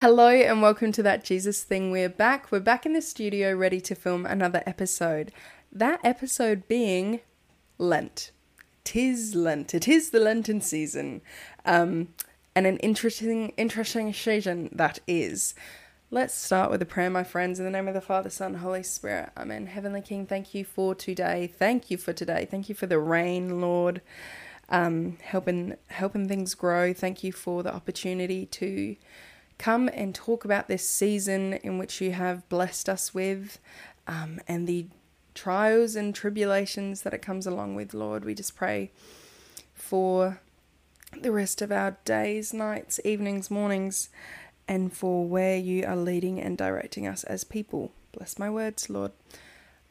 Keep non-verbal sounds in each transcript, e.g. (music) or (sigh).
Hello and welcome to that Jesus thing. We're back. We're back in the studio ready to film another episode. That episode being Lent. Tis Lent. It is the Lenten season. Um, and an interesting interesting season that is. Let's start with a prayer, my friends. In the name of the Father, Son, Holy Spirit. Amen. Heavenly King, thank you for today. Thank you for today. Thank you for the rain, Lord. Um, helping helping things grow. Thank you for the opportunity to come and talk about this season in which you have blessed us with um, and the trials and tribulations that it comes along with, Lord. We just pray for the rest of our days, nights, evenings, mornings, and for where you are leading and directing us as people. Bless my words, Lord.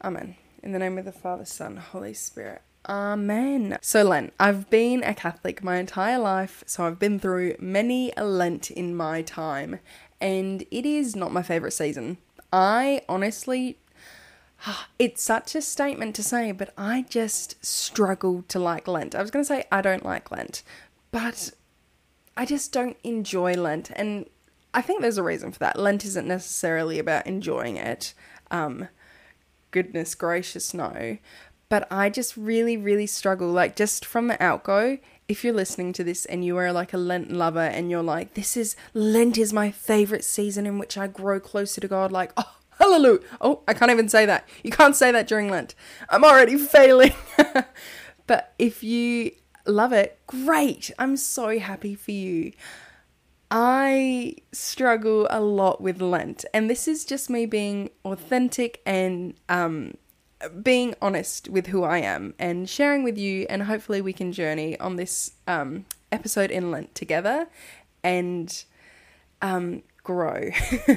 Amen. In the name of the Father, Son, Holy Spirit. Amen. So, Lent. I've been a Catholic my entire life, so I've been through many a Lent in my time, and it is not my favourite season. I honestly, (sighs) it's such a statement to say, but I just struggle to like Lent. I was going to say I don't like Lent, but I just don't enjoy Lent, and I think there's a reason for that. Lent isn't necessarily about enjoying it. Um, goodness gracious, no but I just really, really struggle. Like, just from the outgo, if you're listening to this and you are like a Lent lover and you're like, this is Lent is my favorite season in which I grow closer to God, like, oh, hallelujah. Oh, I can't even say that. You can't say that during Lent. I'm already failing. (laughs) but if you love it, great. I'm so happy for you. I struggle a lot with Lent, and this is just me being authentic and um, being honest with who I am and sharing with you, and hopefully we can journey on this um, episode in Lent together and um, grow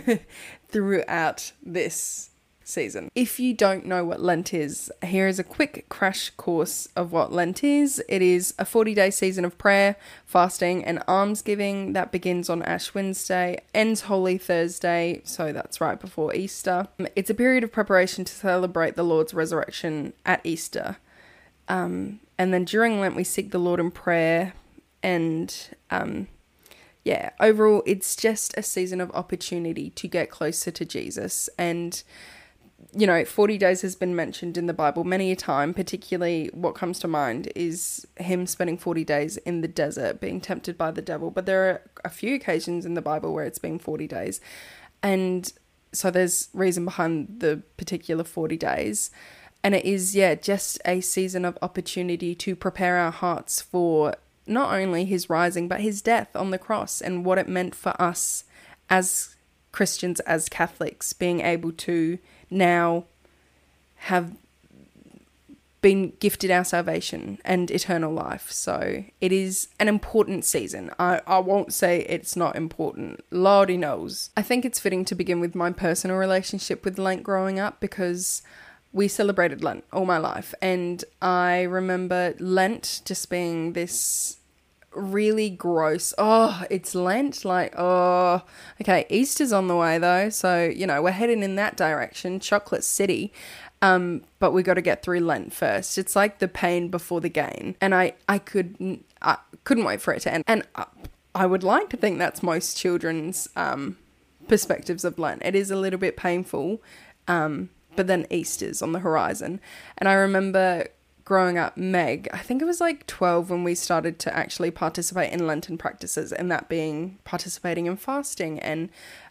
(laughs) throughout this season. If you don't know what Lent is, here is a quick crash course of what Lent is. It is a 40 day season of prayer, fasting, and almsgiving that begins on Ash Wednesday, ends Holy Thursday, so that's right before Easter. It's a period of preparation to celebrate the Lord's resurrection at Easter. Um, and then during Lent, we seek the Lord in prayer and um, yeah, overall, it's just a season of opportunity to get closer to Jesus and you know, 40 days has been mentioned in the Bible many a time, particularly what comes to mind is him spending 40 days in the desert being tempted by the devil. But there are a few occasions in the Bible where it's been 40 days. And so there's reason behind the particular 40 days. And it is, yeah, just a season of opportunity to prepare our hearts for not only his rising, but his death on the cross and what it meant for us as Christians, as Catholics, being able to now have been gifted our salvation and eternal life. So it is an important season. I, I won't say it's not important. Lordy knows. I think it's fitting to begin with my personal relationship with Lent growing up because we celebrated Lent all my life. And I remember Lent just being this really gross. Oh, it's Lent. Like, oh, okay. Easter's on the way though, so you know we're heading in that direction, Chocolate City. Um, but we got to get through Lent first. It's like the pain before the gain, and I I could I couldn't wait for it to end. And I, I would like to think that's most children's um perspectives of Lent. It is a little bit painful. Um, but then Easter's on the horizon. And I remember growing up, Meg, I think it was like 12 when we started to actually participate in Lenten practices, and that being participating in fasting and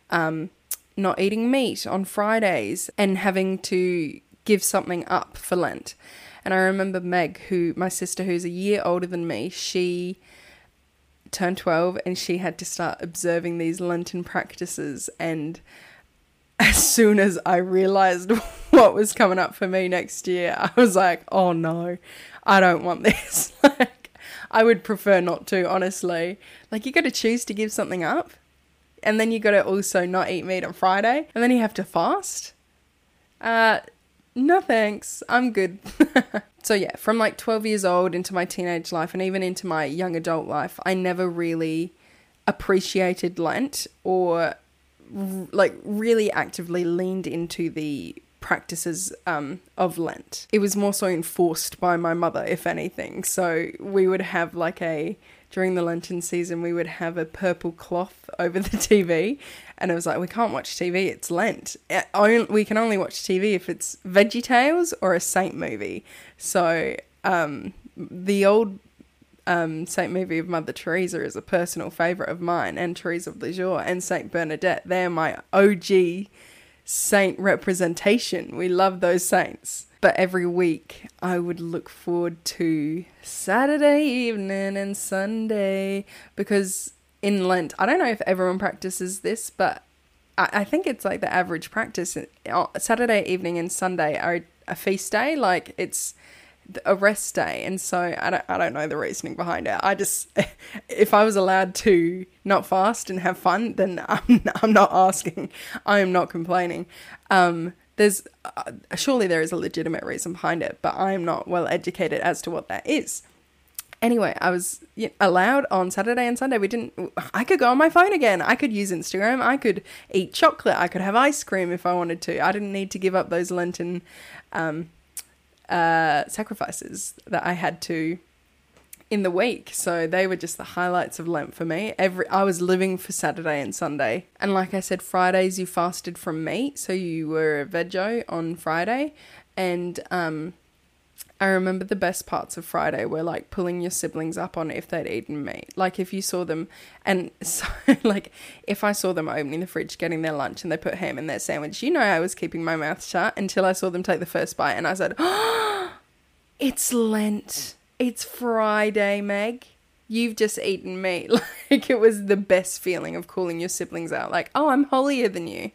um, not eating meat on Fridays and having to give something up for Lent. And I remember Meg, who my sister, who's a year older than me, she turned 12 and she had to start observing these Lenten practices. And as soon as I realized (laughs) what was coming up for me next year, I was like, oh no, I don't want this. (laughs) like, I would prefer not to, honestly. Like, you got to choose to give something up, and then you got to also not eat meat on Friday, and then you have to fast. Uh, no thanks, I'm good. (laughs) so, yeah, from like 12 years old into my teenage life and even into my young adult life, I never really appreciated Lent or like really actively leaned into the practices um, of Lent. It was more so enforced by my mother, if anything. So we would have like a during the Lenten season, we would have a purple cloth (laughs) over the TV, and it was like we can't watch TV. It's Lent. We can only watch TV if it's Veggie Tales or a Saint movie. So um, the old um, Saint movie of Mother Teresa is a personal favourite of mine, and Teresa of Lisieux and Saint Bernadette. They're my OG saint representation. We love those saints. But every week I would look forward to Saturday evening and Sunday because in Lent, I don't know if everyone practices this, but I, I think it's like the average practice. Saturday evening and Sunday are a feast day. Like it's a rest day and so I don't, I don't know the reasoning behind it. I just (laughs) if i was allowed to not fast and have fun then (laughs) i'm, I'm not asking. I am not complaining. Um, there's uh, surely there is a legitimate reason behind it but i'm not well educated as to what that is. Anyway i was allowed on saturday and sunday. We didn't i could go on my phone again. I could use instagram. I could eat chocolate. I could have ice cream if i wanted to. I didn't need to give up those lenten um, uh, sacrifices that I had to in the week. So they were just the highlights of Lent for me. Every I was living for Saturday and Sunday. And like I said, Fridays you fasted from meat, so you were a veggie on Friday. And um I remember the best parts of Friday were like pulling your siblings up on if they'd eaten meat. Like if you saw them, and (laughs) so like if I saw them opening the fridge, getting their lunch, and they put ham in their sandwich, you know I was keeping my mouth shut until I saw them take the first bite, and I said, oh, (gasps) "It's Lent. It's Friday, Meg. You've just eaten meat." (laughs) Like it was the best feeling of calling your siblings out. Like, "Oh, I'm holier than you."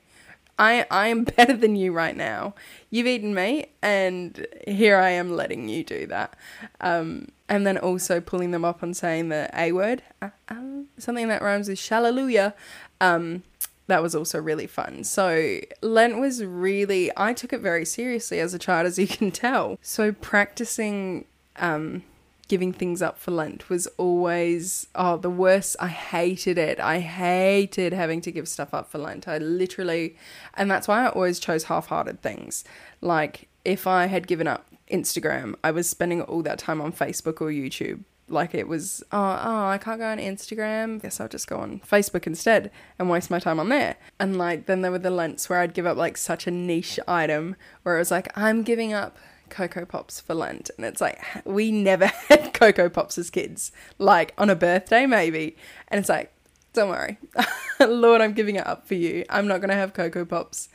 I I am (laughs) better than you right now. You've eaten me, and here I am letting you do that. Um, and then also pulling them up on saying the A word, uh, uh, something that rhymes with shalleluja. Um, that was also really fun. So Lent was really I took it very seriously as a child, as you can tell. So practicing um, giving things up for Lent was always oh the worst. I hated it. I hated having to give stuff up for Lent. I literally and that's why I always chose half-hearted things. Like if I had given up Instagram, I was spending all that time on Facebook or YouTube. Like it was, oh, oh, I can't go on Instagram. Guess I'll just go on Facebook instead and waste my time on there. And like, then there were the Lents where I'd give up like such a niche item where it was like, I'm giving up Cocoa Pops for Lent. And it's like, (laughs) we never (laughs) had Cocoa Pops as kids, like on a birthday, maybe. And it's like, don't worry. (laughs) Lord, I'm giving it up for you. I'm not going to have Cocoa Pops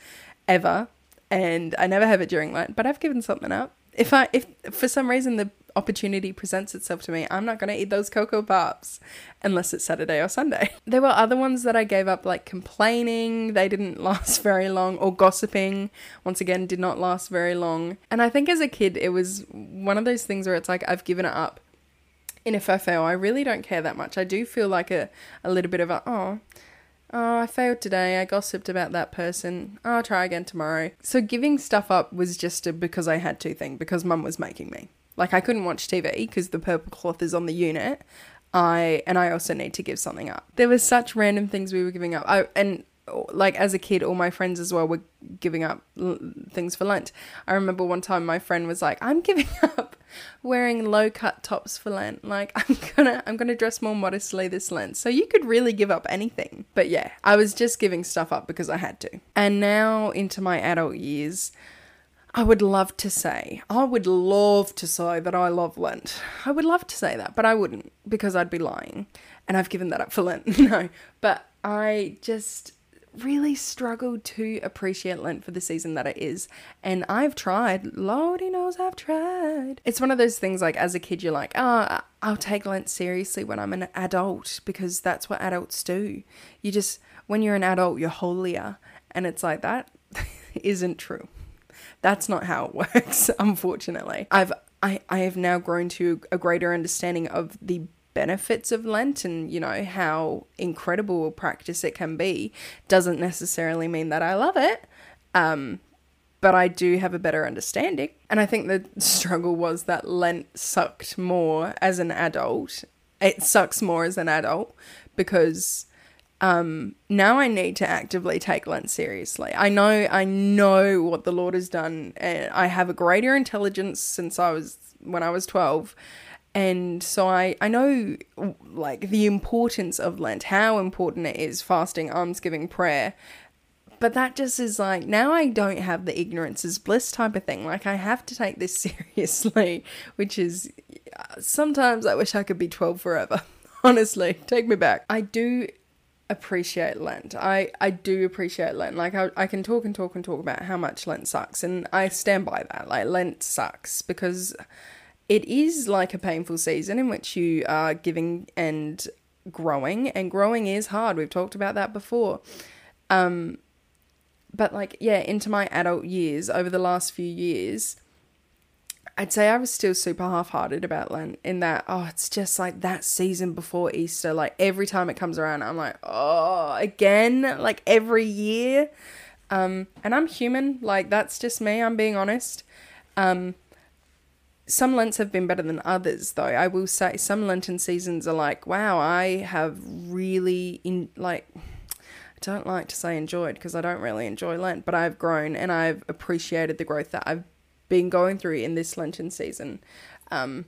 ever. And I never have it during Lent, but I've given something up. If I, if for some reason the opportunity presents itself to me, I'm not going to eat those Cocoa Pops unless it's Saturday or Sunday. (laughs) There were other ones that I gave up, like complaining, they didn't (laughs) last very long, or gossiping, once again, did not last very long. And I think as a kid, it was one of those things where it's like, I've given it up. And if I fail, I really don't care that much. I do feel like a, a little bit of a, oh, Oh, I failed today. I gossiped about that person. I'll try again tomorrow. So giving stuff up was just a because I had to thing because mum was making me. Like I couldn't watch TV because the purple cloth is on the unit. I and I also need to give something up. There was such random things we were giving up. I and like as a kid, all my friends as well were giving up l- things for Lent. I remember one time my friend was like, "I'm giving (laughs) up wearing low cut tops for Lent. Like I'm gonna I'm gonna dress more modestly this Lent." So you could really give up anything. But yeah, I was just giving stuff up because I had to. And now into my adult years. I would love to say, I would love to say that I love Lent. I would love to say that, but I wouldn't because I'd be lying. And I've given that up for Lent. (laughs) no, but I just really struggled to appreciate Lent for the season that it is. And I've tried. Lordy knows I've tried. It's one of those things like as a kid, you're like, oh, I'll take Lent seriously when I'm an adult because that's what adults do. You just, when you're an adult, you're holier. And it's like, that (laughs) isn't true. That's not how it (laughs) works, unfortunately. I've I, I have now grown to a greater understanding of the benefits of Lent and, you know, how incredible a practice it can be. Doesn't necessarily mean that I love it. Um, but I do have a better understanding. And I think the (laughs) struggle was that Lent sucked more as an adult. It sucks more as an adult because um, now I need to actively take Lent seriously. I know, I know what the Lord has done, I have a greater intelligence since I was when I was twelve, And so I, I know like the importance of Lent, how important it is fasting, almsgiving, prayer. But that just is like now I don't have the ignorance is bliss type of thing. Like I have to take this (laughs) seriously, which is sometimes I wish I could be 12 forever. (laughs) Honestly, take me back. I do appreciate Lent. I, I do appreciate Lent. Like, I, I can talk and talk and talk about how much Lent sucks, and I stand by that. Like, Lent sucks because it is like a painful season in which you are giving and growing, and growing is hard. We've talked about that before. Um, but, like, yeah, into my adult years, over the last few years, I'd say I was still super half hearted about Lent in that, oh, it's just like that season before Easter. Like every time it comes around, I'm like, oh, again, like every year. Um, and I'm human. Like that's just me. I'm being honest. Um, some Lents have been better than others, though. I will say some Lenten seasons are like, wow, I have really in like. I don't like to say enjoyed because I don't really enjoy Lent, but I've grown and I've appreciated the growth that I've been going through in this Lenten season. Um,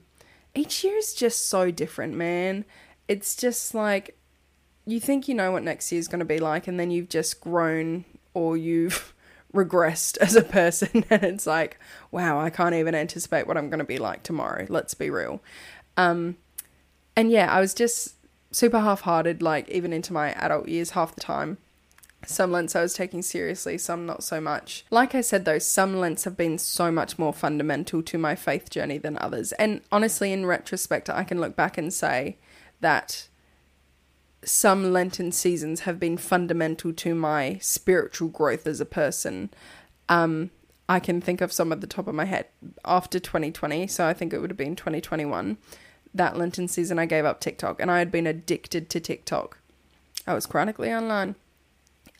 each year is just so different, man. It's just like you think you know what next year is going to be like, and then you've just grown or you've (laughs) regressed as a person, (laughs) and it's like, wow, I can't even anticipate what I'm going to be like tomorrow. Let's be real. Um, and yeah, I was just super half hearted, like even into my adult years, half the time. Some Lents I was taking seriously, some not so much. Like I said though, some Lents have been so much more fundamental to my faith journey than others. And honestly, in retrospect, I can look back and say that some Lenten seasons have been fundamental to my spiritual growth as a person. Um, I can think of some at the top of my head after 2020, so I think it would have been 2021. That Lenten season, I gave up TikTok and I had been addicted to TikTok. I was chronically online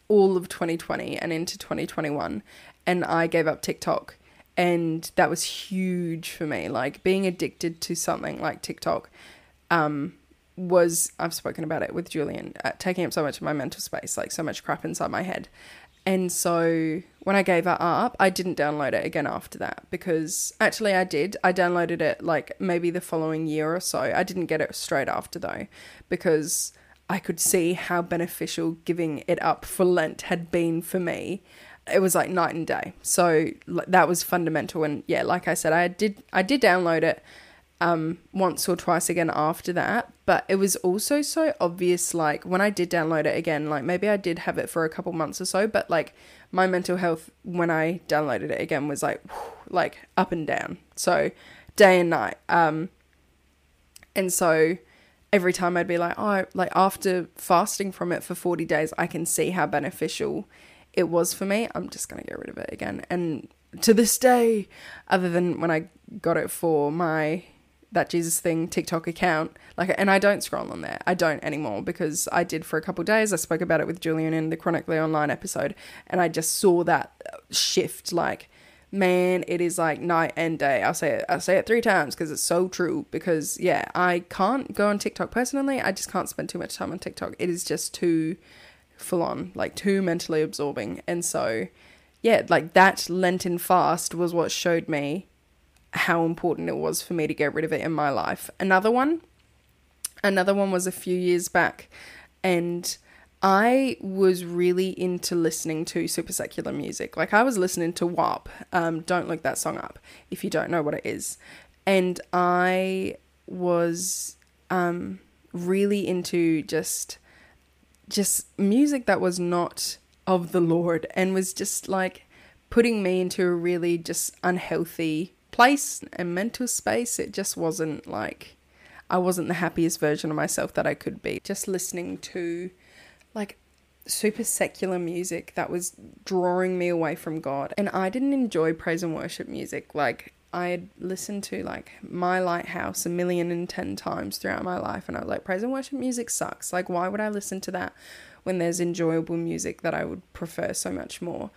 all of 2020 and into 2021 and I gave up TikTok. And that was huge for me. Like being addicted to something like TikTok um was I've spoken about it with Julian uh, taking up so much of my mental space like so much crap inside my head. And so when I gave it up I didn't download it again after that because actually I did. I downloaded it like maybe the following year or so. I didn't get it straight after though because I could see how beneficial giving it up for Lent had been for me. It was like night and day. So that was fundamental. And yeah, like I said, I did I did download it um, once or twice again after that. But it was also so obvious. Like when I did download it again, like maybe I did have it for a couple months or so, but like my mental health when I downloaded it again was like whew, like up and down. So day and night. Um, and so every time I'd be like, oh, like after fasting from it for 40 days, I can see how beneficial it was for me. I'm just going to get rid of it again. And to this day, other than when I got it for my that Jesus thing TikTok account, like, and I don't scroll on there. I don't anymore because I did for a couple days. I spoke about it with Julian in the Chronically Online episode, and I just saw that shift. Like, man, it is like night and day. I'll say it. I'll say it three times because it's so true. Because yeah, I can't go on TikTok personally. I just can't spend too much time on TikTok. It is just too full on, like too mentally absorbing. And so, yeah, like that Lenten fast was what showed me how important it was for me to get rid of it in my life. Another one, another one was a few years back, and I was really into listening to super secular music. Like I was listening to WAP. Um, don't look that song up if you don't know what it is. And I was um, really into just just music that was not of the Lord and was just like putting me into a really just unhealthy place and mental space. It just wasn't like I wasn't the happiest version of myself that I could be. Just listening to like super secular music that was drawing me away from God. And I didn't enjoy praise and worship music. Like I'd listened to like My Lighthouse a million and ten times throughout my life and I was like, praise and worship music sucks. Like why would I listen to that when there's enjoyable music that I would prefer so much more?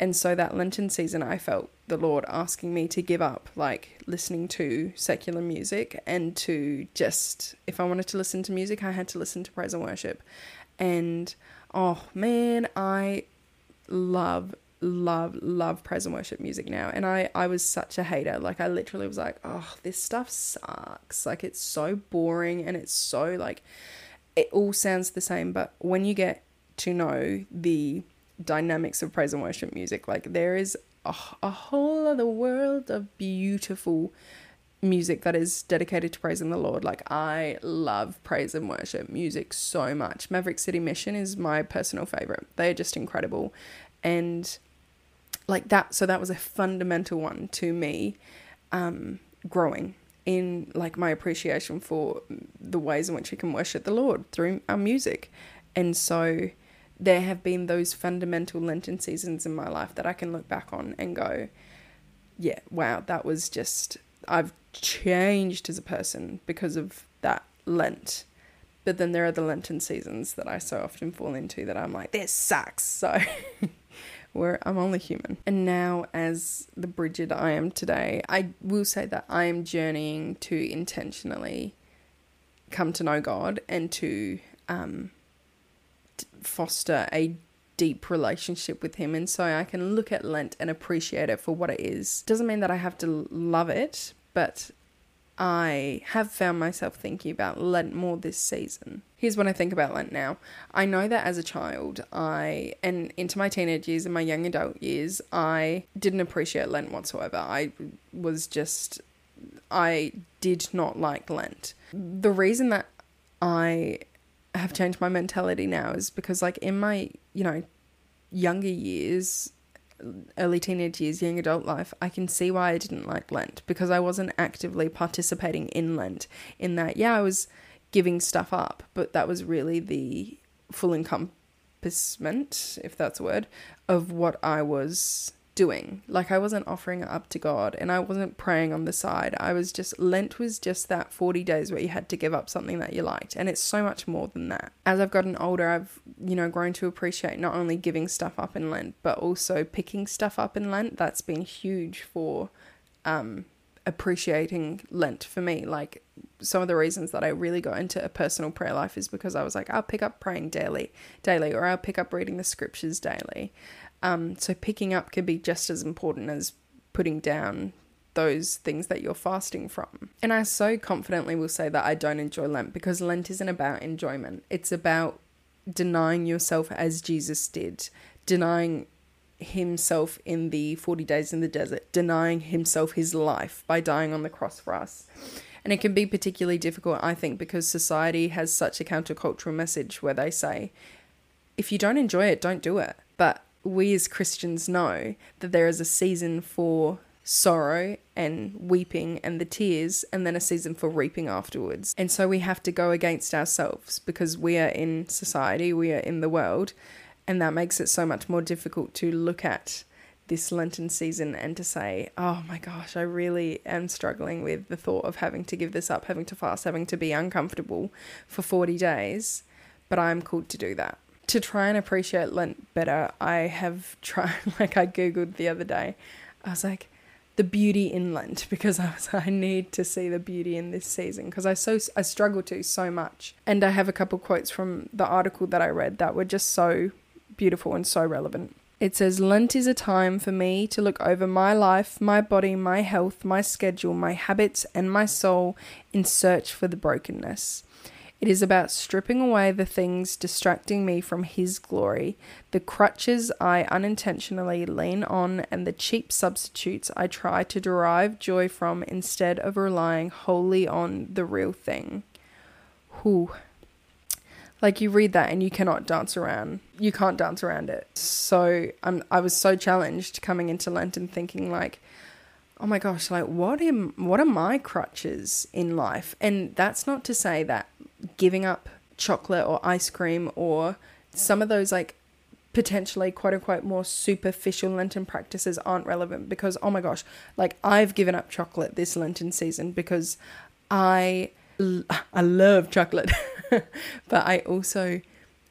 And so that Lenten season, I felt the Lord asking me to give up like listening to secular music and to just, if I wanted to listen to music, I had to listen to praise and worship and oh man, I love love love praise and worship music now. And i i was such a hater. Like i literally was like oh this stuff sucks. Like it's so boring and it's so like it all sounds the same. But when you get to know the dynamics of praise and worship music like there is a, a whole other world of beautiful music that is dedicated to praising the Lord. Like I love praise and worship music so much. Maverick City Mission is my personal favorite. They are just incredible. And like that so that was a fundamental one to me um growing in like my appreciation for the ways in which we can worship the Lord through our music. And so there have been those fundamental Lenten seasons in my life that I can look back on and go, yeah, wow, that was just I've changed as a person because of that Lent. But then there are the Lenten seasons that I so often fall into that I'm like, this sucks. (laughs) So where I'm only human. And now, as the Bridget I am today, I will say that I am journeying to intentionally come to know God and to um, foster a deep relationship with him and so I can look at Lent and appreciate it for what it is. Doesn't mean that I have to love it, but I have found myself thinking about Lent more this season. Here's what I think about Lent now. I know that as a child, I, and into my teenage years and my young adult years, I didn't appreciate Lent whatsoever. I was just, I did not like Lent. The reason that I have changed my mentality now is because, like, in my, you know, younger years, early teenage years, young adult life, I can see why I didn't like Lent because I wasn't actively participating in Lent. In that, yeah, I was giving stuff up, but that was really the full encompassment, if that's a word, of what I was doing. Like I wasn't offering it up to God and I wasn't praying on the side. I was just Lent was just that 40 days where you had to give up something that you liked and it's so much more than that. As I've gotten older, I've you know grown to appreciate not only giving stuff up in Lent but also picking stuff up in Lent. That's been huge for um appreciating Lent for me. Like some of the reasons that I really got into a personal prayer life is because I was like, I'll pick up praying daily, daily, or I'll pick up reading the scriptures daily. Um, so picking up can be just as important as putting down those things that you're fasting from. And I so confidently will say that I don't enjoy Lent because Lent isn't about enjoyment. It's about denying yourself as Jesus did, denying himself in the 40 days in the desert, denying himself his life by dying on the cross for us. And it can be particularly difficult, I think, because society has such a countercultural message where they say, if you don't enjoy it, don't do it. But we as Christians know that there is a season for sorrow and weeping and the tears, and then a season for reaping afterwards. And so we have to go against ourselves because we are in society, we are in the world, and that makes it so much more difficult to look at this Lenten season and to say, oh my gosh, I really am struggling with the thought of having to give this up, having to fast, having to be uncomfortable for 40 days, but I'm called to do that to try and appreciate Lent better, I have tried, (laughs) like I Googled the other day, I was like, the beauty in Lent (laughs) because I was I need to see the beauty in this season because I so I struggle to so much and I have a couple quotes from the article that I read that were just so beautiful and so relevant. It says Lent is a time for me to look over my life, my body, my health, my schedule, my habits and my soul in search for the brokenness. It is about stripping away the things distracting me from His glory, the crutches I unintentionally lean on, and the cheap substitutes I try to derive joy from instead of relying wholly on the real thing. Whew. Like you read that and you cannot dance around. You can't dance around it. So I'm, I was so challenged coming into Lent and thinking like, oh my gosh, like what am what are my crutches in life? And that's not to say that giving up chocolate or ice cream or some of those like potentially quote unquote more superficial Lenten practices aren't relevant because oh my gosh, like I've given up chocolate this Lenten season because I I love chocolate, (laughs) but I also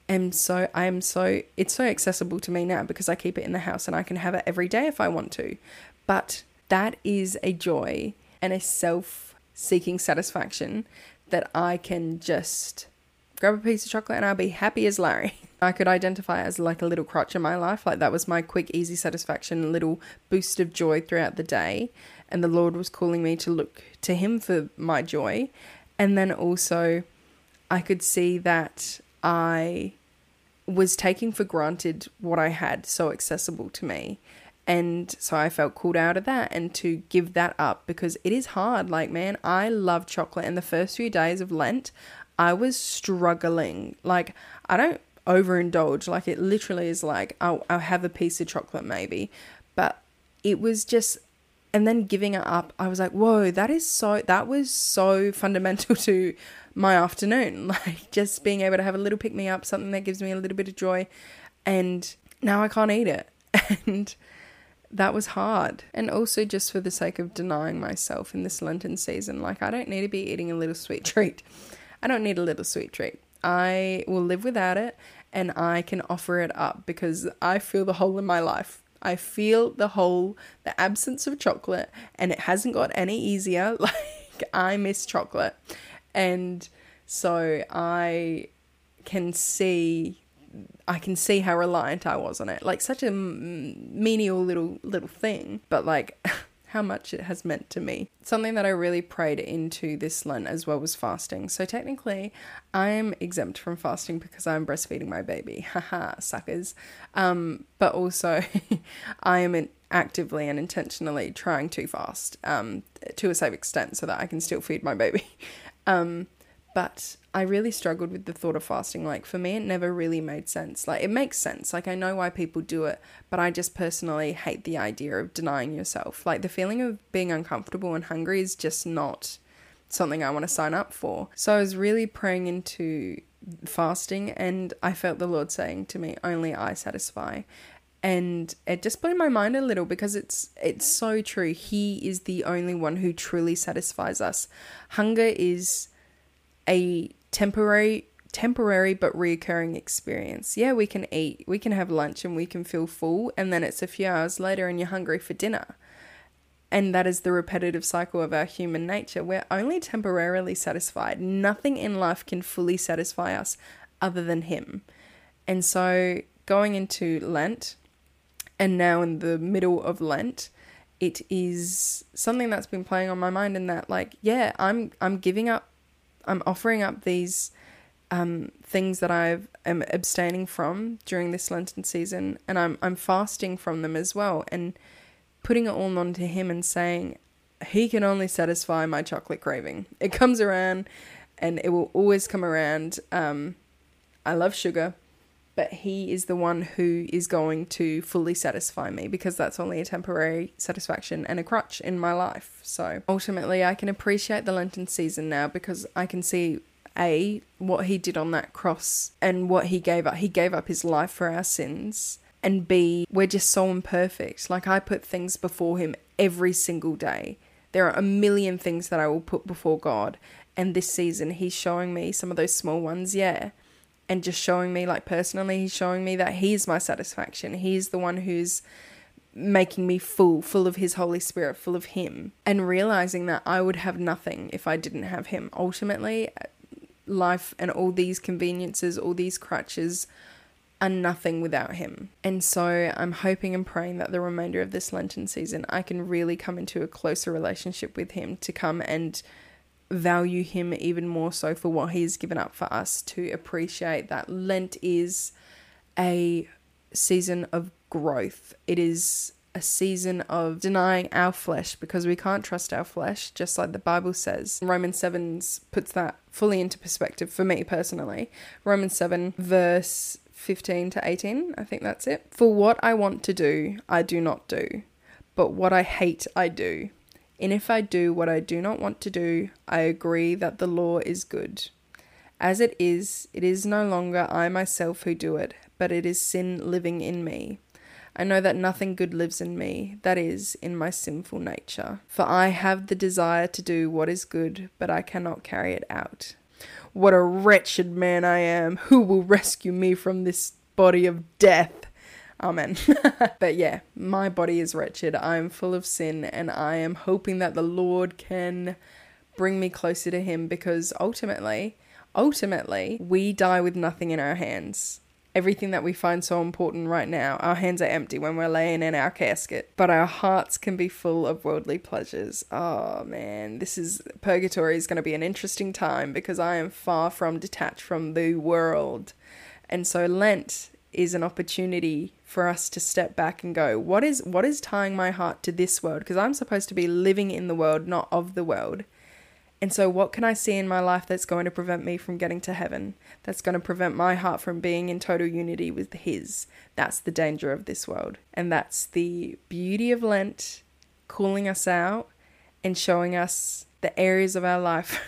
am so I am so it's so accessible to me now because I keep it in the house and I can have it every day if I want to. But that is a joy and a self seeking satisfaction that I can just grab a piece of chocolate and I'll be happy as Larry. (laughs) I could identify as like a little crutch in my life. Like that was my quick, easy satisfaction, little boost of joy throughout the day. And the Lord was calling me to look to Him for my joy. And then also, I could see that I was taking for granted what I had so accessible to me. And so I felt called out of that and to give that up because it is hard. Like, man, I love chocolate. And the first few days of Lent, I was struggling. Like, I don't overindulge. Like, it literally is like, I'll, I'll have a piece of chocolate maybe. But it was just, and then giving it up, I was like, whoa, that is so, that was so fundamental (laughs) to my afternoon. (laughs) Like, just being able to have a little pick me up, something that gives me a little bit of joy. And now I can't eat it. (laughs) And, that was hard. And also just for the sake of denying myself in this Lenten season, like I don't need to be eating a little sweet treat. I don't need a little sweet treat. I will live without it and I can offer it up because I feel the hole in my life. I feel the hole, the absence of chocolate, and it hasn't got any easier. (laughs) Like, I miss chocolate. And so I can see I can see how reliant I was on it. Like such a menial little little thing, but like (laughs) how much it has meant to me. Something that I really prayed into this Lent as well was fasting. So technically, I'm exempt from fasting because I'm breastfeeding my baby. (laughs) Haha, suckers. Um, but also, (laughs) I am actively and intentionally trying to fast um, to a safe extent so that I can still feed my baby. Um, but I really struggled with the thought of fasting. Like, for me, it never really made sense. Like, it makes sense. Like, I know why people do it, but I just personally hate the idea of denying yourself. Like, the feeling of being uncomfortable and hungry is just not something I want to sign up for. So, I was really praying into fasting, and I felt the Lord saying to me, Only I satisfy. And it just blew my mind a little because it's it's so true. He is the only one who truly satisfies us. Hunger is a temporary temporary but reoccurring experience. Yeah, we can eat, we can have lunch and we can feel full and then it's a few hours later and you're hungry for dinner. And that is the repetitive cycle of our human nature. We're only temporarily satisfied. Nothing in life can fully satisfy us other than him. And so going into Lent and now in the middle of Lent, it is something that's been playing on my mind in that like, yeah, I'm I'm giving up I'm offering up these um, things that I am abstaining from during this Lenten season, and I'm I'm fasting from them as well, and putting it all onto Him and saying, He can only satisfy my chocolate craving. It comes around, and it will always come around. Um, I love sugar, but He is the one who is going to fully satisfy me because that's only a temporary satisfaction and a crutch in my life. So ultimately, I can appreciate the Lenten season now because I can see a what He did on that cross and what He gave up. He gave up His life for our sins. And B, we're just so imperfect. Like, I put things before Him every single day. There are a million things that I will put before God. And this season, He's showing me some of those small ones, yeah and just showing me like personally he's showing me that he's my satisfaction. He's the one who's making me full full of his holy spirit full of him. And realizing that i would have nothing if i didn't have him. Ultimately life and all these conveniences all these crutches are nothing without him. And so I'm hoping and praying that the remainder of this Lenten season I can really come into a closer relationship with him to come and value him even more so for what he's given up for us to appreciate that Lent is a season of growth. It is a season of denying our flesh because we can't trust our flesh, just like the Bible says. Romans 7 puts that fully into perspective for me personally. Romans 7, verse 15 to 18, I think that's it. For what I want to do, I do not do, but what I hate, I do. And if I do what I do not want to do, I agree that the law is good. As it is, it is no longer I myself who do it, but it is sin living in me. I know that nothing good lives in me, that is, in my sinful nature. For I have the desire to do what is good, but I cannot carry it out. What a wretched man I am! Who will rescue me from this body of death? Amen. (laughs) but yeah, my body is wretched. I'm full of sin, and I am hoping that the Lord can bring me closer to Him because ultimately, ultimately, we die with nothing in our hands. everything that we find so important right now. Our hands are empty when we're laying in our casket, but our hearts can be full of worldly pleasures. Oh man, this is purgatory is going to be an interesting time because I am far from detached from the world. And so Lent is an opportunity for us to step back and go, what is what is tying my heart to this world? Because I'm supposed to be living in the world, not of the world. And so, what can I see in my life that's going to prevent me from getting to heaven? That's going to prevent my heart from being in total unity with His? That's the danger of this world. And that's the beauty of Lent, calling us out and showing us the areas of our life.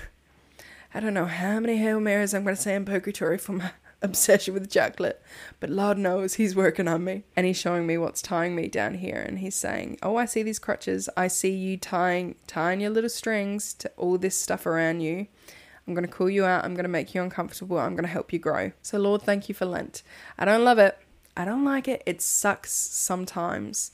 (laughs) I don't know how many Hail Marys I'm going to say in purgatory for my (laughs) obsession with chocolate, but Lord knows He's working on me. And He's showing me what's tying me down here. And He's saying, Oh, I see these crutches. I see you tying, tying your little strings to all this stuff around you. I'm going to call you out. I'm going to make you uncomfortable. I'm going to help you grow. So, Lord, thank you for Lent. I don't love it. I don't like it. It sucks sometimes.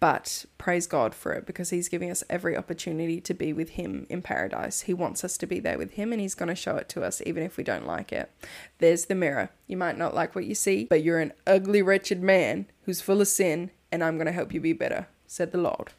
But praise God for it because He's giving us every opportunity to be with Him in paradise. He wants us to be there with Him and He's going to show it to us even if we don't like it. There's the mirror. You might not like what you see, but you're an ugly, wretched man who's full of sin, and I'm going to help you be better, said the Lord.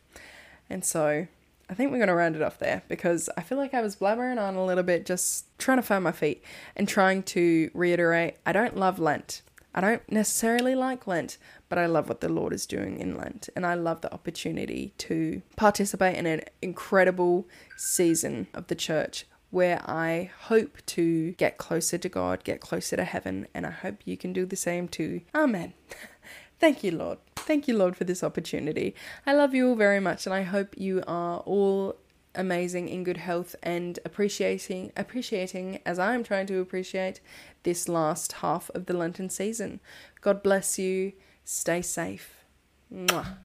And so I think we're going to round it off there because I feel like I was blabbering on a little bit, just trying to find my feet and trying to reiterate I don't love Lent. I don't necessarily like Lent, but I love what the Lord is doing in Lent. And I love the opportunity to participate in an incredible season of the church where I hope to get closer to God, get closer to heaven, and I hope you can do the same too. Amen. (laughs) Thank you, Lord. Thank you, Lord, for this opportunity. I love you all very much, and I hope you are all amazing in good health and appreciating appreciating as I'm trying to appreciate this last half of the Lenten season. God bless you. Stay safe. Mwah.